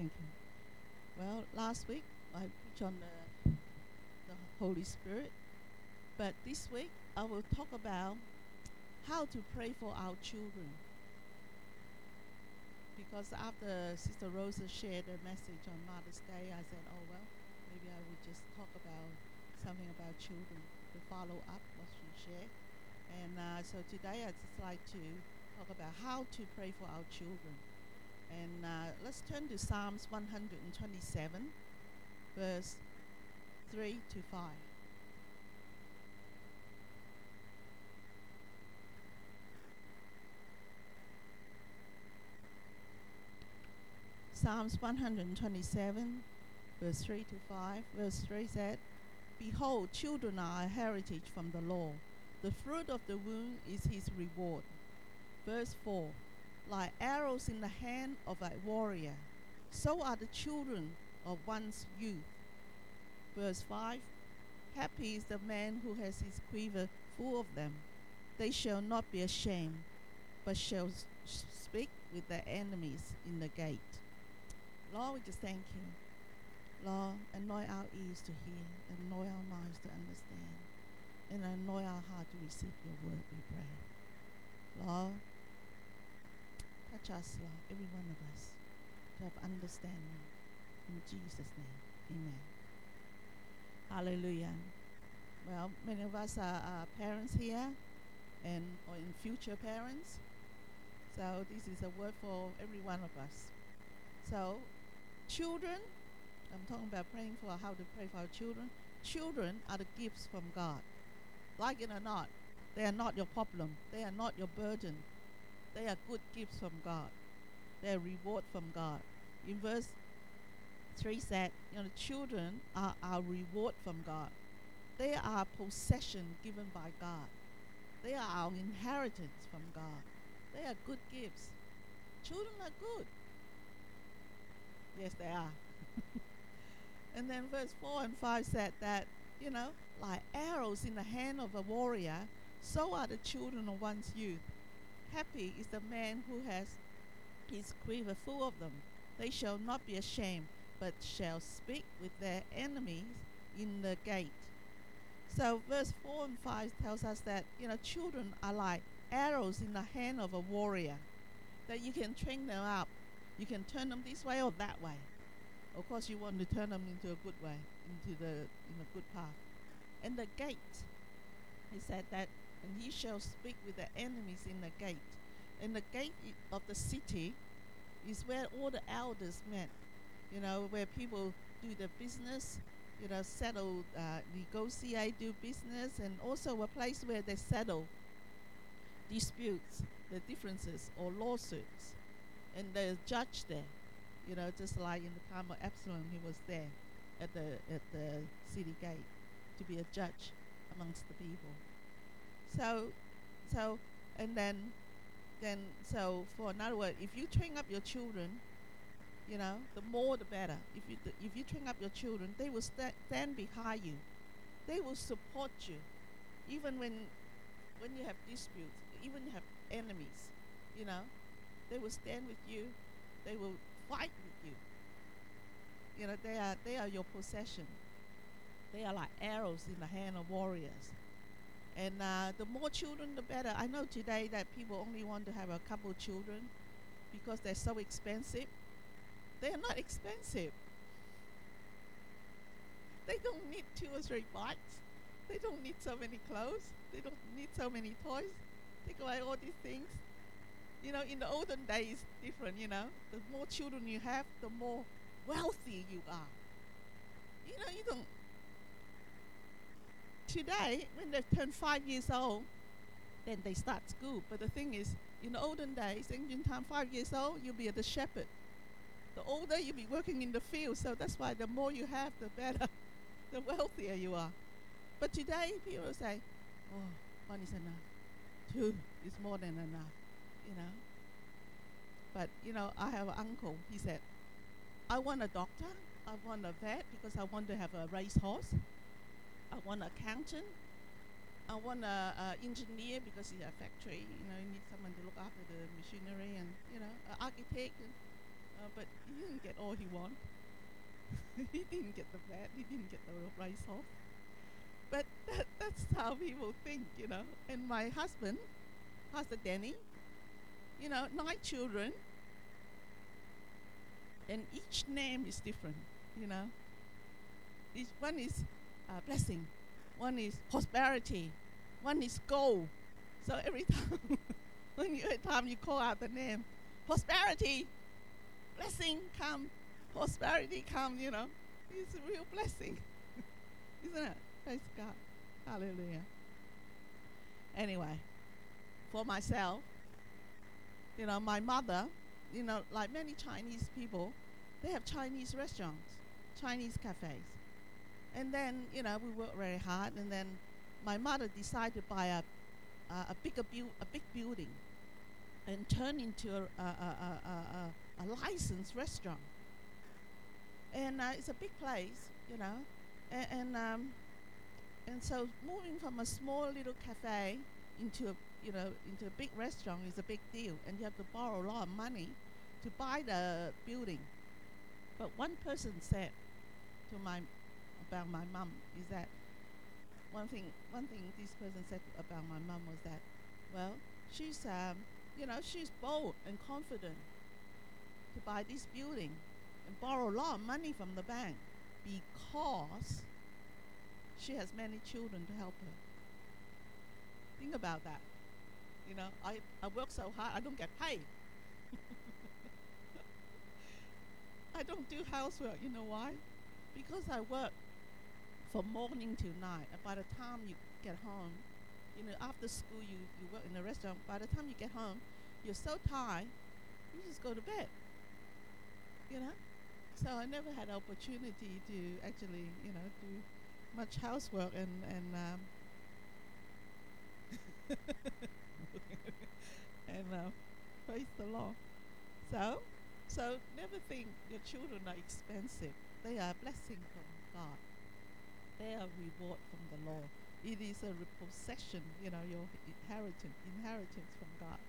Thank you. Well, last week I preached on the, the Holy Spirit, but this week I will talk about how to pray for our children. Because after Sister Rosa shared her message on Mother's Day, I said, oh, well, maybe I would just talk about something about children to follow up what she shared. And uh, so today I'd just like to talk about how to pray for our children. And uh, let's turn to Psalms 127, verse 3 to 5. Psalms 127, verse 3 to 5. Verse 3 said, Behold, children are a heritage from the Lord. The fruit of the womb is his reward. Verse 4 Like arrows in the hand of a warrior, so are the children of one's youth. Verse 5 Happy is the man who has his quiver full of them. They shall not be ashamed, but shall speak with their enemies in the gate. Lord, we just thank you. Lord, anoint our ears to hear, anoint our minds to understand, and anoint our heart to receive your word, we pray. Lord, touch us, Lord, every one of us, to have understanding. In Jesus' name, amen. Hallelujah. Well, many of us are, are parents here and or in future parents. So this is a word for every one of us. So children, I'm talking about praying for how to pray for our children. Children are the gifts from God. Like it or not, they are not your problem. They are not your burden. They are good gifts from God. They are reward from God. In verse 3 said, you know, children are our reward from God. They are possession given by God. They are our inheritance from God. They are good gifts. Children are good. Yes, they are. and then verse 4 and 5 said that, you know, like arrows in the hand of a warrior, so are the children of one's youth. Happy is the man who has his quiver full of them. They shall not be ashamed, but shall speak with their enemies in the gate. So verse 4 and 5 tells us that, you know, children are like arrows in the hand of a warrior, that you can train them up. You can turn them this way or that way. Of course, you want to turn them into a good way, into the in a good path. And the gate, he said that, and he shall speak with the enemies in the gate. And the gate of the city is where all the elders met. You know, where people do the business, you know, settle, uh, negotiate, do business, and also a place where they settle disputes, the differences, or lawsuits. And a judge there, you know, just like in the time of Absalom, he was there at the at the city gate to be a judge amongst the people. So, so, and then, then, so for another word, if you train up your children, you know, the more the better. If you if you train up your children, they will sta- stand behind you. They will support you, even when when you have disputes, even you have enemies. You know, they will stand with you. They will fight with you. You know, they are they are your possession. They are like arrows in the hand of warriors. And uh, the more children, the better. I know today that people only want to have a couple children because they're so expensive. They are not expensive. They don't need two or three bikes. They don't need so many clothes. They don't need so many toys. Take away all these things. You know, in the olden days, different. You know, the more children you have, the more wealthy you are. You know, you don't. Today, when they've turned five years old, then they start school. But the thing is, in the olden days, ancient time, five years old, you'll be the shepherd. The older you'll be working in the field, so that's why the more you have, the better, the wealthier you are. But today, people say, oh, one is enough. Two is more than enough, you know. But, you know, I have an uncle, he said, I want a doctor, I want a vet because I want to have a racehorse. I want an accountant. I want an engineer because it's a factory. You know, you need someone to look after the machinery and, you know, an architect. And, Uh, but he didn't get all he wanted. he didn't get the vet. He didn't get the racehorse. But that, that's how people think, you know. And my husband, Pastor Danny, you know, nine children, and each name is different, you know. Each one is uh, blessing, one is prosperity, one is gold. So every time, when you, every time you call out the name, prosperity, blessing come, prosperity come, you know. It's a real blessing, isn't it? Praise God. Hallelujah. Anyway, for myself, you know, my mother, you know, like many Chinese people, they have Chinese restaurants, Chinese cafes. And then, you know, we worked very hard, and then my mother decided to buy a, a, a bigger bu- a big building and turn into a, a, a, a, a, a licensed restaurant. And uh, it's a big place, you know, and, and um, and so moving from a small little cafe into a you know into a big restaurant is a big deal, and you have to borrow a lot of money to buy the building. But one person said to my about my mom is that one thing one thing this person said about my mom was that well she's um, you know she's bold and confident to buy this building and borrow a lot of money from the bank because she has many children to help her. Think about that. You know, I, I work so hard, I don't get paid. I don't do housework. You know why? Because I work from morning till night. And by the time you get home, you know, after school you, you work in a restaurant. By the time you get home, you're so tired, you just go to bed. You know? So I never had opportunity to actually, you know, do much housework and and um, and uh, praise the Lord. So, so never think your children are expensive. They are a blessing from God. They are reward from the Lord. It is a repossession, you know, your inheritance, inheritance from God.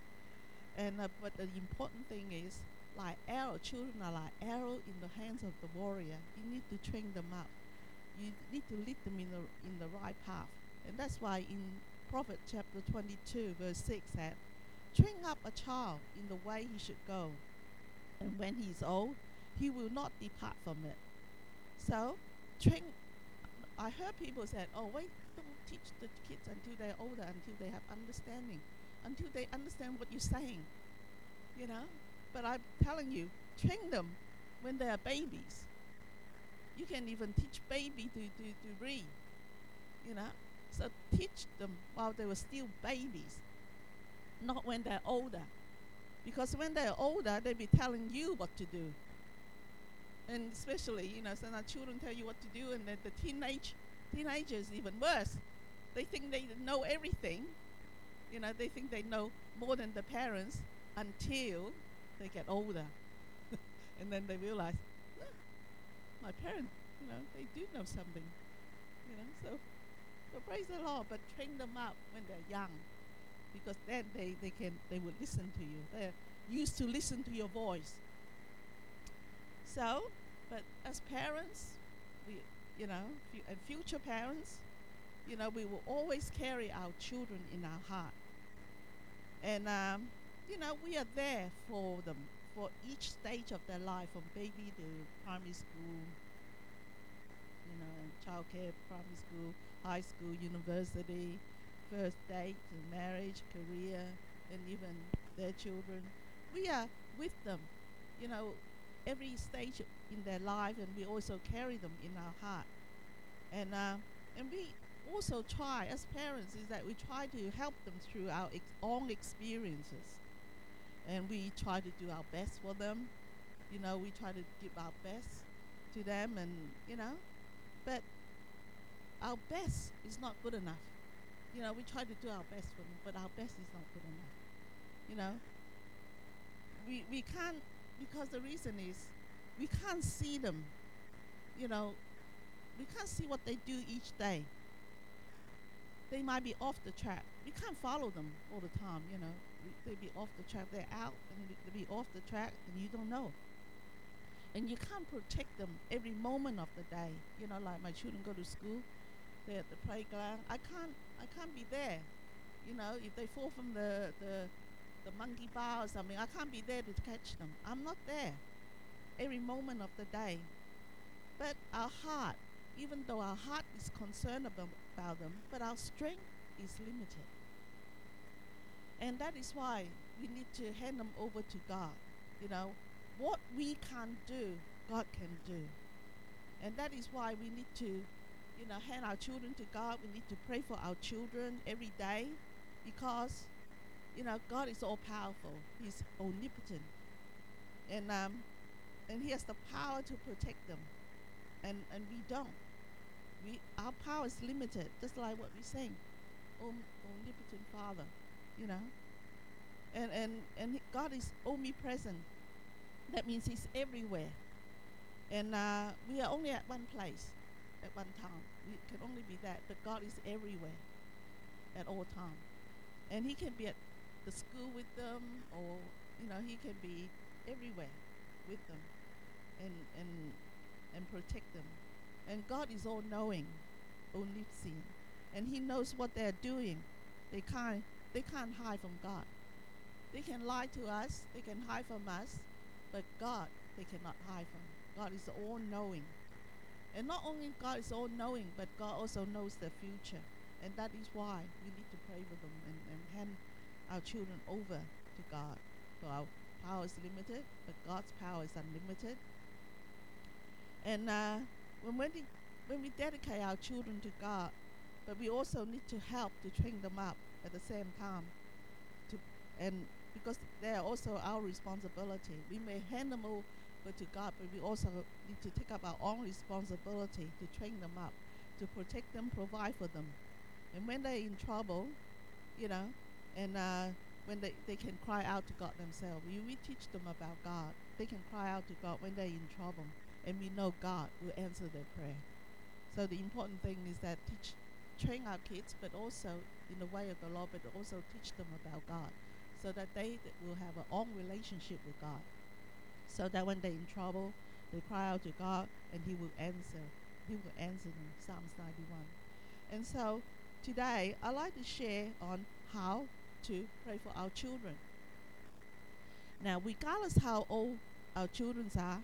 And uh, but the important thing is, like arrow, children are like arrow in the hands of the warrior. You need to train them up you need to lead them in the in the right path. And that's why in Proverbs chapter 22 verse 6 said, Train up a child in the way he should go, and when he is old, he will not depart from it. So, train. I heard people say, "Oh, wait, don't teach the kids until they're older, until they have understanding, until they understand what you're saying." You know, but I'm telling you, train them when they are babies you can even teach baby to, to, to read. You know? So teach them while they were still babies, not when they're older. Because when they're older, they'll be telling you what to do. And especially, you know, some children tell you what to do, and the teenage teenagers even worse. They think they know everything. You know, they think they know more than the parents until they get older. and then they realize, ah, my parents, you know, they do know something. You know, so so praise the Lord, but train them up when they're young. Because then they, they can they will listen to you. They're used to listen to your voice. So, but as parents, we you know, and future parents, you know, we will always carry our children in our heart. And um, you know, we are there for them for each stage of their life, from baby to primary school, you know, childcare, primary school, high school, university, first date, marriage, career, and even their children. We are with them, you know, every stage in their life, and we also carry them in our heart. And uh, and we also try, as parents, is that we try to help them through our ex- own experiences and we try to do our best for them. You know, we try to give our best to them, and you know, but our best is not good enough. You know, we try to do our best for them, but our best is not good enough. You know, we we can't because the reason is we can't see them. You know, we can't see what they do each day. They might be off the track. We can't follow them all the time. You know, they be off the track. They're out and they be off the track, and you don't know. and you can't protect them every moment of the day. You know, like my children go to school, they're at the playground. I can't, I can't be there. You know, if they fall from the the the monkey bar or something, I can't be there to catch them. I'm not there every moment of the day. But our heart, even though our heart is concerned about, them, but our strength is limited. And that is why we need to hand them over to God. You know, what we can't do, God can do. And that is why we need to, you know, hand our children to God. We need to pray for our children every day because, you know, God is all powerful. He's omnipotent. And um, and he has the power to protect them. And and we don't. We our power is limited, just like what we're saying. Om, omnipotent Father, you know. And and and God is omnipresent. That means He's everywhere. And uh, we are only at one place at one time. We can only be that, but God is everywhere at all time. And He can be at the school with them, or you know, He can be everywhere with them and and and protect them. And God is all knowing, omniscient, and He knows what they're doing. They can't they can't hide from God. They can lie to us, they can hide from us, but God they cannot hide from. God is all knowing. And not only God is all knowing, but God also knows the future. And that is why we need to pray for them and, and hand our children over to God. For our power is limited, but God's power is unlimited. And uh, when, when, we, when we dedicate our children to God, but we also need to help to train them up at the same time. To, and because they are also our responsibility. We may hand them over to God, but we also need to take up our own responsibility to train them up, to protect them, provide for them. And when they're in trouble, you know, and uh, when they, they can cry out to God themselves, we, we teach them about God. They can cry out to God when they're in trouble and we know God will answer their prayer. So the important thing is that teach, train our kids, but also in the way of the Lord, but also teach them about God, so that they will have a own relationship with God. So that when they're in trouble, they cry out to God, and He will answer. He will answer them. Psalms 91. And so today, I'd like to share on how to pray for our children. Now, regardless how old our children are,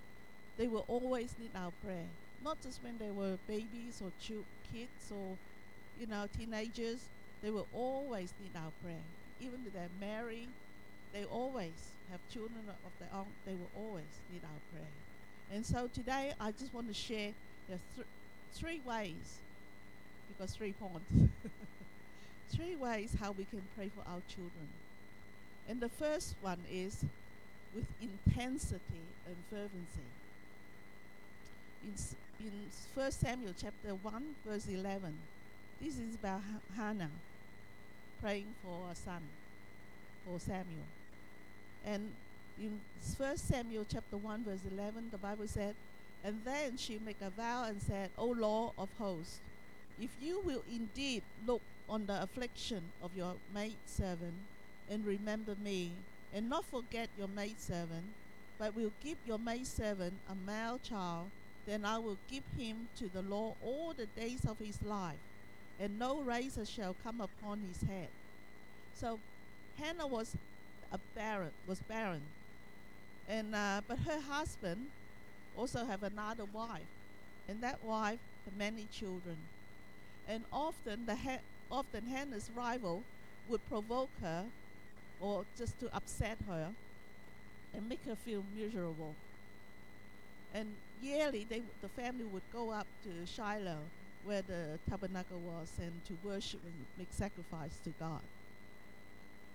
they will always need our prayer. Not just when they were babies or kids or, you know, teenagers. They will always need our prayer. Even if they're married, they always have children of their own. They will always need our prayer. And so today, I just want to share the th- three ways, because three points, three ways how we can pray for our children. And the first one is with intensity and fervency in, in 1 Samuel chapter 1, verse 11. This is about Hannah praying for a son, for Samuel. And in 1 Samuel chapter 1, verse 11, the Bible said, And then she made a vow and said, O Lord of hosts, if you will indeed look on the affliction of your maidservant and remember me, and not forget your maidservant, but will give your maidservant a male child. Then I will give him to the Lord all the days of his life, and no razor shall come upon his head. So Hannah was a barren, was barren, and uh, but her husband also have another wife, and that wife had many children, and often the ha- often Hannah's rival would provoke her, or just to upset her, and make her feel miserable. And yearly, they, the family would go up to Shiloh, where the tabernacle was, and to worship and make sacrifice to God.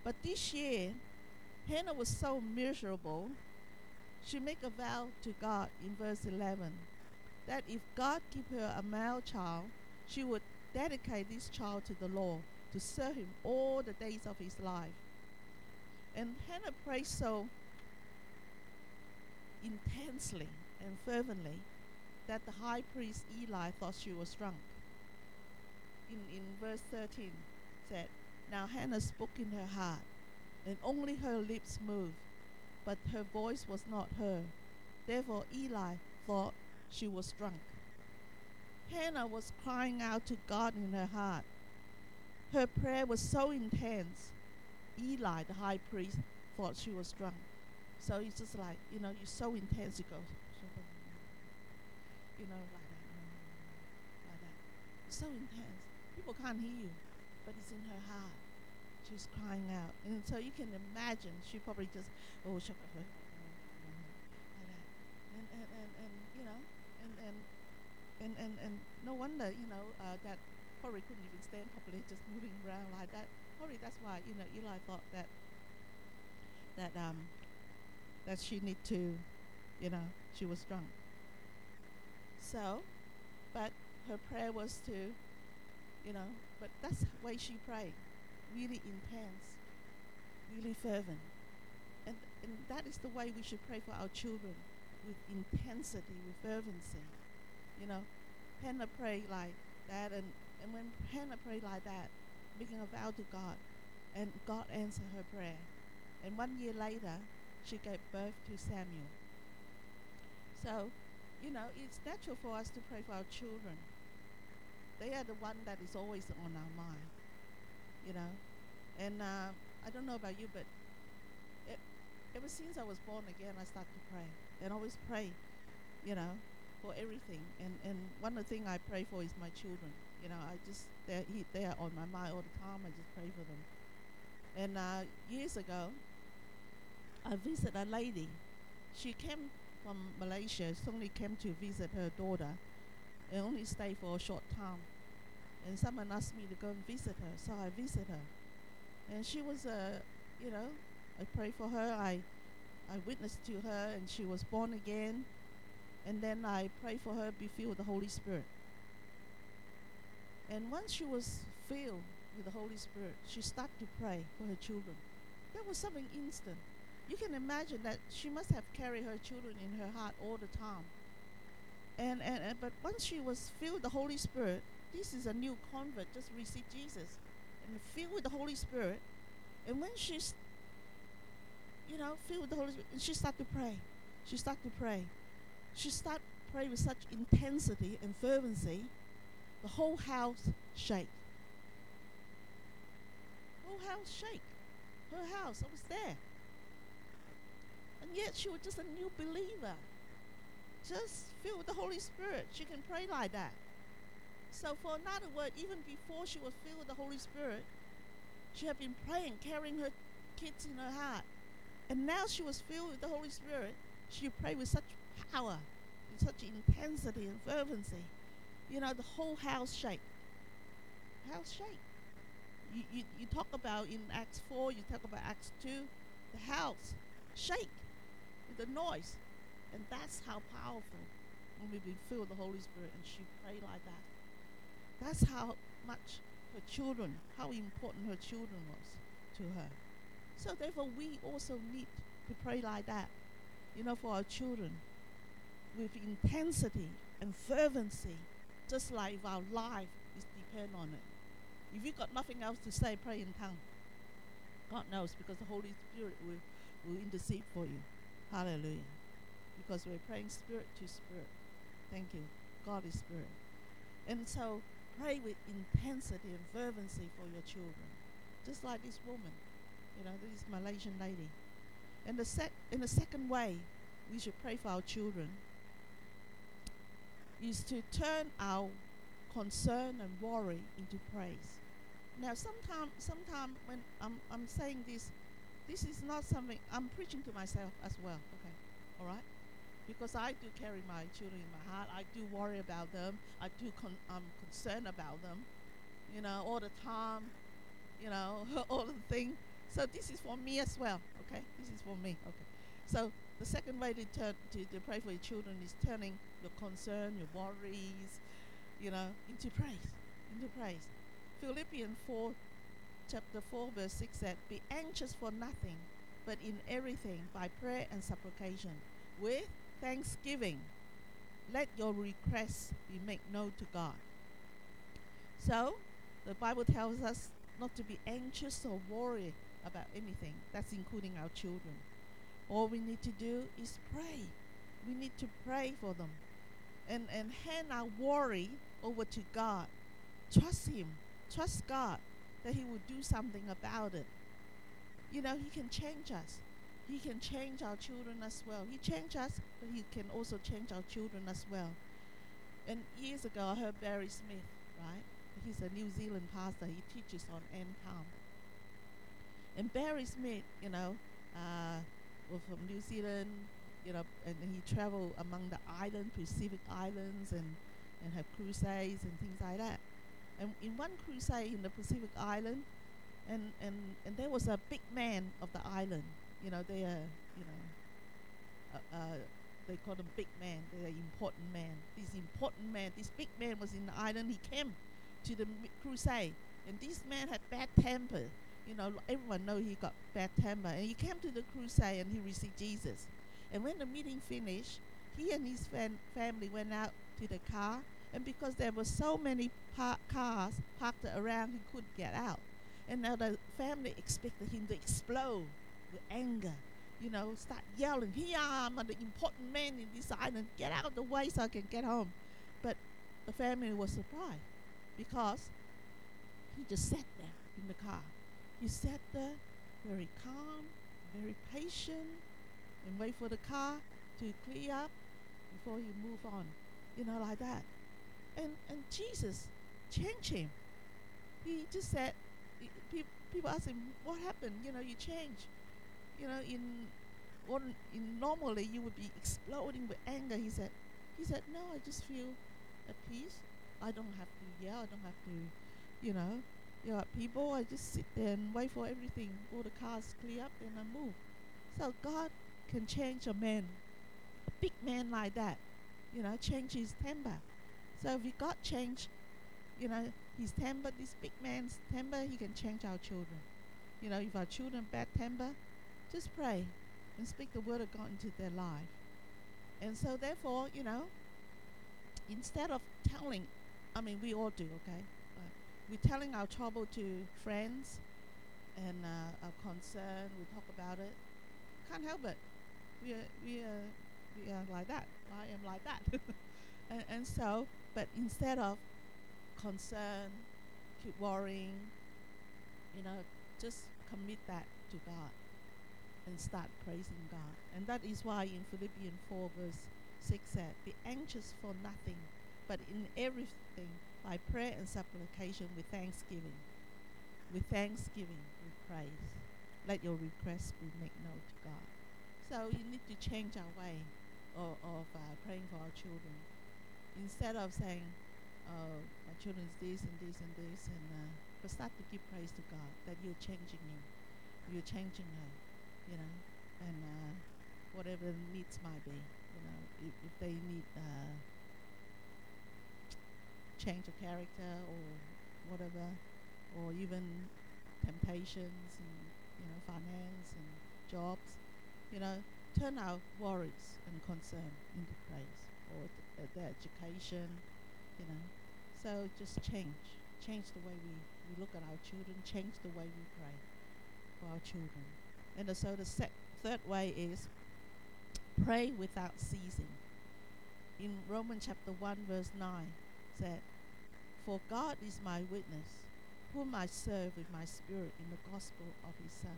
But this year, Hannah was so miserable, she made a vow to God in verse 11 that if God give her a male child, she would dedicate this child to the Lord to serve him all the days of his life. And Hannah prayed so intensely and fervently that the high priest Eli thought she was drunk. In, in verse 13 said, Now Hannah spoke in her heart, and only her lips moved, but her voice was not heard. Therefore, Eli thought she was drunk. Hannah was crying out to God in her heart. Her prayer was so intense. Eli, the high priest, thought she was drunk. So it's just like, you know, you're so intense, you go, you know, like that, like that. It's so intense. People can't hear you, but it's in her heart. She's crying out. And so you can imagine, she probably just, oh, shut up, like that. And, and, and, and you know, and, and, and, and, and no wonder, you know, uh, that probably couldn't even stand properly, just moving around like that. Probably that's why, you know, Eli thought that, that, um, that she need to, you know, she was drunk. So, but her prayer was to, you know, but that's the way she prayed, really intense, really fervent. And, and that is the way we should pray for our children, with intensity, with fervency. You know, Hannah prayed like that, and, and when Hannah prayed like that, making a vow to God, and God answered her prayer. And one year later, she gave birth to Samuel. So, you know, it's natural for us to pray for our children. They are the one that is always on our mind, you know. And uh, I don't know about you, but it, ever since I was born again, I started to pray and always pray, you know, for everything. And and one of the things I pray for is my children. You know, I just they're they are on my mind all the time. I just pray for them. And uh, years ago, I visited a lady. She came from Malaysia. She only came to visit her daughter, and only stayed for a short time. And someone asked me to go and visit her, so I visited her. And she was uh, you know, I prayed for her. I, I witnessed to her, and she was born again. And then I prayed for her be filled with the Holy Spirit. And once she was filled with the Holy Spirit, she started to pray for her children. That was something instant. You can imagine that she must have carried her children in her heart all the time. And, and, and but once she was filled with the Holy Spirit, this is a new convert, just received Jesus, and filled with the Holy Spirit. And when she's, you know, filled with the Holy Spirit, and she started to pray. She started to pray. She started praying with such intensity and fervency, the whole house shake. Whole house shake. Her house, I was there. And yet she was just a new believer. Just filled with the Holy Spirit. She can pray like that. So, for another word, even before she was filled with the Holy Spirit, she had been praying, carrying her kids in her heart. And now she was filled with the Holy Spirit. She prayed with such power, such intensity and fervency. You know, the whole house shake. House shake. You, you, you talk about in Acts 4, you talk about Acts 2, the house shake with the noise. And that's how powerful when we've been filled with the Holy Spirit and she prayed like that. That's how much her children, how important her children was to her. So therefore we also need to pray like that, you know, for our children with intensity and fervency, just like our life is depend on it. If you've got nothing else to say, pray in tongue. God knows because the Holy Spirit will, will intercede for you. Hallelujah. Because we're praying spirit to spirit. Thank you. God is spirit. And so pray with intensity and fervency for your children. Just like this woman, you know, this Malaysian lady. And the sec- in the second way, we should pray for our children is to turn our concern and worry into praise. Now, sometimes, sometime when I'm, I'm saying this, this is not something I'm preaching to myself as well. Okay, all right, because I do carry my children in my heart. I do worry about them. I do con- um, I'm concerned about them. You know, all the time. You know, all the thing. So this is for me as well. Okay, this is for me. Okay, so the second way to turn to, to pray for your children is turning your concern, your worries, you know, into praise, into praise. Philippians 4 chapter 4, verse 6 said, Be anxious for nothing, but in everything, by prayer and supplication, with thanksgiving, let your requests be made known to God. So, the Bible tells us not to be anxious or worry about anything. That's including our children. All we need to do is pray. we need to pray for them and, and hand our worry over to God. Trust Him. Trust God that He will do something about it. You know, He can change us. He can change our children as well. He changed us, but He can also change our children as well. And years ago, I heard Barry Smith, right? He's a New Zealand pastor. He teaches on end time. And Barry Smith, you know, uh, from New Zealand, you know, and he traveled among the islands, Pacific Islands, and, and had crusades and things like that. And in one crusade in the Pacific Island, and, and, and there was a big man of the island. You know, they are, you know, uh, uh, they call them big man. They're important man. This important man, this big man was in the island. He came to the crusade, and this man had bad temper. You know, everyone know he got bad temper, and he came to the crusade and he received Jesus. And when the meeting finished, he and his fam- family went out to the car, and because there were so many par- cars parked around, he couldn't get out. And now the family expected him to explode with anger, you know, start yelling, Here I am, I'm the important man in this island, get out of the way so I can get home. But the family was surprised because he just sat there in the car. He sat there very calm, very patient, and wait for the car to clear up before he move on. You know, like that. And and Jesus changed him. He just said, pe- people ask him, what happened? You know, you changed. You know, in one in normally you would be exploding with anger. He said, he said, no, I just feel at peace. I don't have to yell. I don't have to, you know, yell at people. I just sit there and wait for everything, all the cars clear up, and I move. So God can change a man, a big man like that, you know, change his temper. So if God change, you know, his temper, this big man's temper, he can change our children. You know, if our children bad temper, just pray and speak the word of God into their life. And so therefore, you know, instead of telling, I mean, we all do, okay? We're telling our trouble to friends and uh, our concern, we talk about it. Can't help it. We are, we are, we are like that. I am like that. and, and so, but instead of concern, keep worrying, you know, just commit that to God and start praising God. And that is why in Philippians 4 verse 6 said, Be anxious for nothing, but in everything by prayer and supplication with thanksgiving. With thanksgiving, with praise. Let your requests be made known to God. So you need to change our way of, of uh, praying for our children. Instead of saying, oh, my children is this and this and this, and uh, but start to give praise to God that you're changing him, you're changing her, you know, and uh, whatever the needs might be, you know, if, if they need uh, change of character or whatever, or even temptations and you know finance and jobs, you know, turn our worries and concern into praise, or th- uh, their education, you know. So just change, change the way we, we look at our children, change the way we pray for our children. And uh, so the sec- third way is pray without ceasing. In Romans chapter 1 verse 9 said, For God is my witness, whom I serve with my spirit in the gospel of his Son,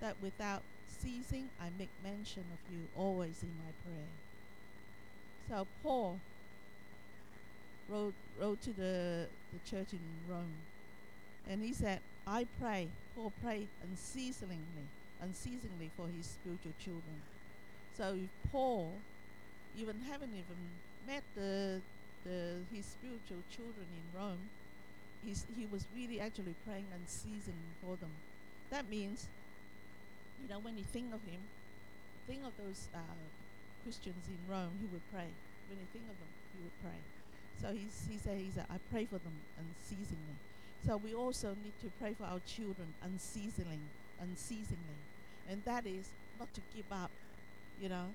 that without ceasing I make mention of you always in my prayer. So Paul wrote, wrote to the, the church in Rome, and he said, I pray, Paul prayed unceasingly, unceasingly for his spiritual children. So if Paul, even haven't even met the, the his spiritual children in Rome, he's, he was really actually praying unceasingly for them. That means, you know, when you think of him, think of those uh, Christians in Rome, he would pray. When you think of them, he would pray. So he's, he said, he said, I pray for them unceasingly. So we also need to pray for our children unceasingly, unceasingly. And that is not to give up, you know.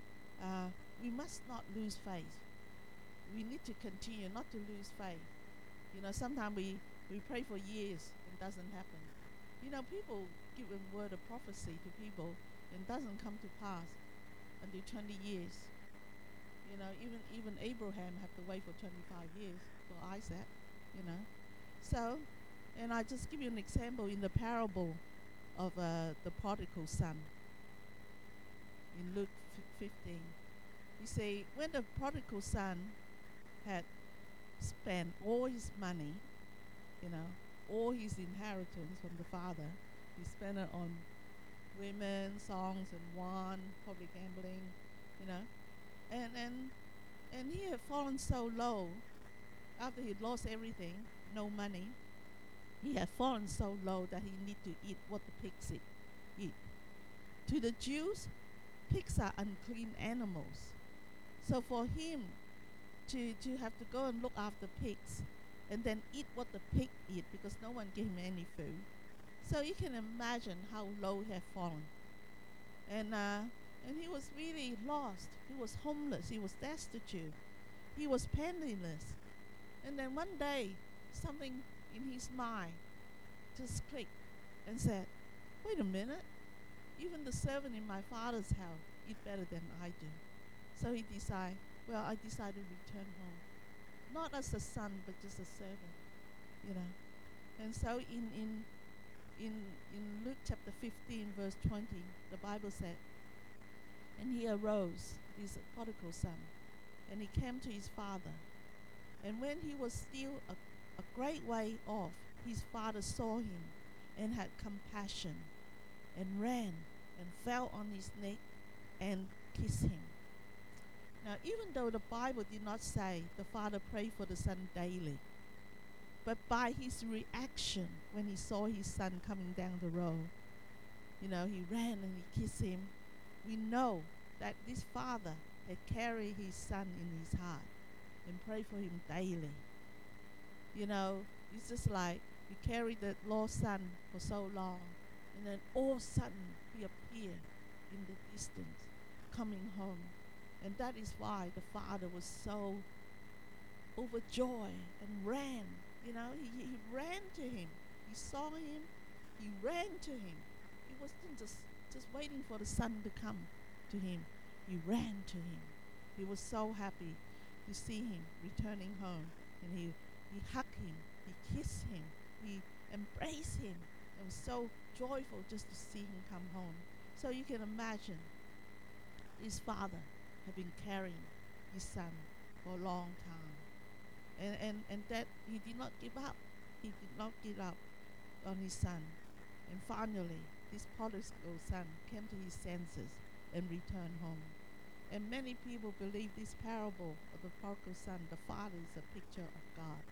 Uh, we must not lose faith. We need to continue not to lose faith. You know, sometimes we, we pray for years and it doesn't happen. You know, people give a word of prophecy to people and doesn't come to pass until 20 years. You know, even even Abraham had to wait for 25 years for Isaac, you know. So, and I just give you an example in the parable of uh, the prodigal son in Luke f- 15. You see, when the prodigal son had spent all his money, you know, all his inheritance from the father, he spent it on women, songs, and wine, probably gambling, you know, and and and he had fallen so low after he'd lost everything, no money. He had fallen so low that he needed to eat what the pigs eat. eat. To the Jews, pigs are unclean animals. So for him to, to have to go and look after pigs and then eat what the pig eat because no one gave him any food. So you can imagine how low he had fallen. And uh, and he was really lost. He was homeless. He was destitute. He was penniless. And then one day, something in his mind just clicked and said, Wait a minute. Even the servant in my father's house eat better than I do. So he decided, well, I decided to return home. Not as a son, but just a servant, you know. And so in, in, in, in Luke chapter 15, verse 20, the Bible said, And he arose, his prodigal son, and he came to his father. And when he was still a, a great way off, his father saw him and had compassion and ran and fell on his neck and kissed him. Now, even though the Bible did not say the father prayed for the son daily, but by his reaction when he saw his son coming down the road, you know, he ran and he kissed him. We know that this father had carried his son in his heart and prayed for him daily. You know, it's just like you carried that lost son for so long, and then all of a sudden he appeared in the distance, coming home. And that is why the father was so overjoyed and ran. You know, he, he ran to him. He saw him. He ran to him. He wasn't just, just waiting for the son to come to him. He ran to him. He was so happy to see him returning home. And he, he hugged him. He kissed him. He embraced him. It was so joyful just to see him come home. So you can imagine his father had been carrying his son for a long time. And, and, and that he did not give up. He did not give up on his son. And finally, this prodigal son came to his senses and returned home. And many people believe this parable of the prodigal son, the father is a picture of God,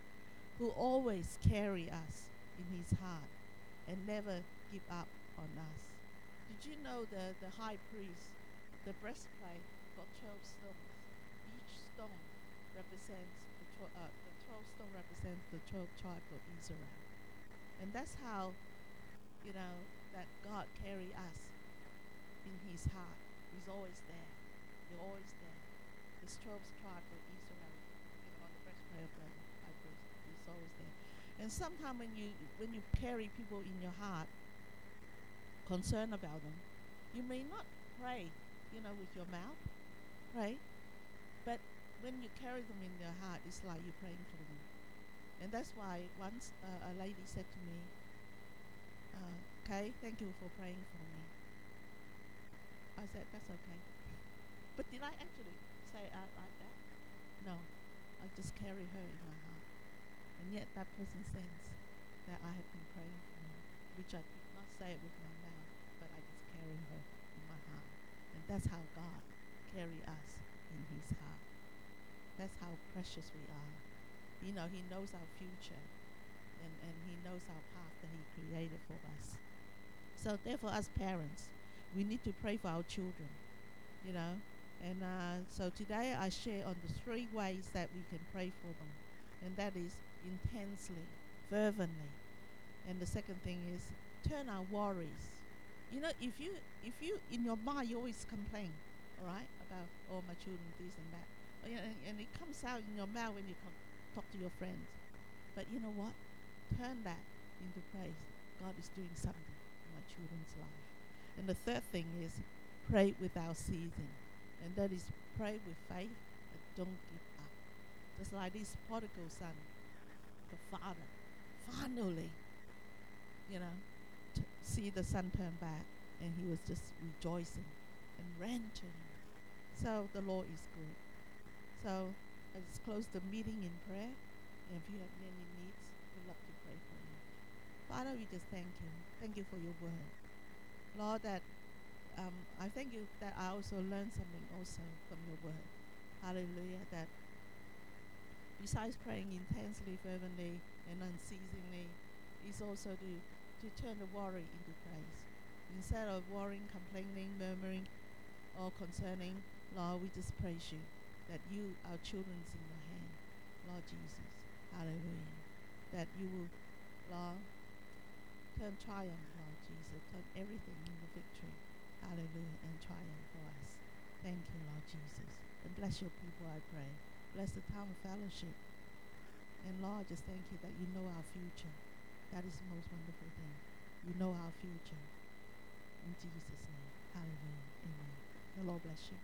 who always carry us in his heart and never give up on us. Did you know the, the high priest, the breastplate got 12 stones? Each stone represents the, tw- uh, the 12 stone represents the 12 tribes of Israel. And that's how, you know, that God carry us in his heart. He's always there. You're always there. The 12 tribes of Israel, you know, on the first breastplate of the high priest. He's always there. And sometimes when you when you carry people in your heart, concerned about them, you may not pray, you know, with your mouth, right? But when you carry them in your heart, it's like you're praying for them. And that's why once uh, a lady said to me, uh, "Okay, thank you for praying for me." I said, "That's okay." But did I actually say it out like that? No, I just carry her in my heart. And yet that person sense that I have been praying for her, which I did not say it with my mouth, but I just carry her in my heart. And that's how God carry us in his heart. That's how precious we are. You know, he knows our future and, and he knows our path that he created for us. So therefore as parents, we need to pray for our children. You know, and uh, so today I share on the three ways that we can pray for them, and that is intensely, fervently, and the second thing is turn our worries. You know, if you if you in your mind you always complain, all right, about oh my children this and that, and, and it comes out in your mouth when you talk to your friends. But you know what? Turn that into praise. God is doing something in my children's life. And the third thing is pray without ceasing and that is pray with faith, but don't give up. Just like this prodigal son, the father, finally, you know, see the son turn back, and he was just rejoicing and ran to him. So the Lord is good. So let's close the meeting in prayer. And if you have any needs, we'd love to pray for you. Father, we just thank you. Thank you for your word. Lord, that um, I thank you that I also learned something also from your word. Hallelujah. That besides praying intensely, fervently, and unceasingly, is also to, to turn the worry into praise. Instead of worrying, complaining, murmuring, or concerning, Lord, we just praise you that you, our children's in your hand, Lord Jesus. Hallelujah. That you will, Lord, turn triumph, Lord Jesus, turn everything into victory. Hallelujah. And triumph for us. Thank you, Lord Jesus. And bless your people, I pray. Bless the town of fellowship. And Lord, just thank you that you know our future. That is the most wonderful thing. You know our future. In Jesus' name. Hallelujah. Amen. The Lord bless you.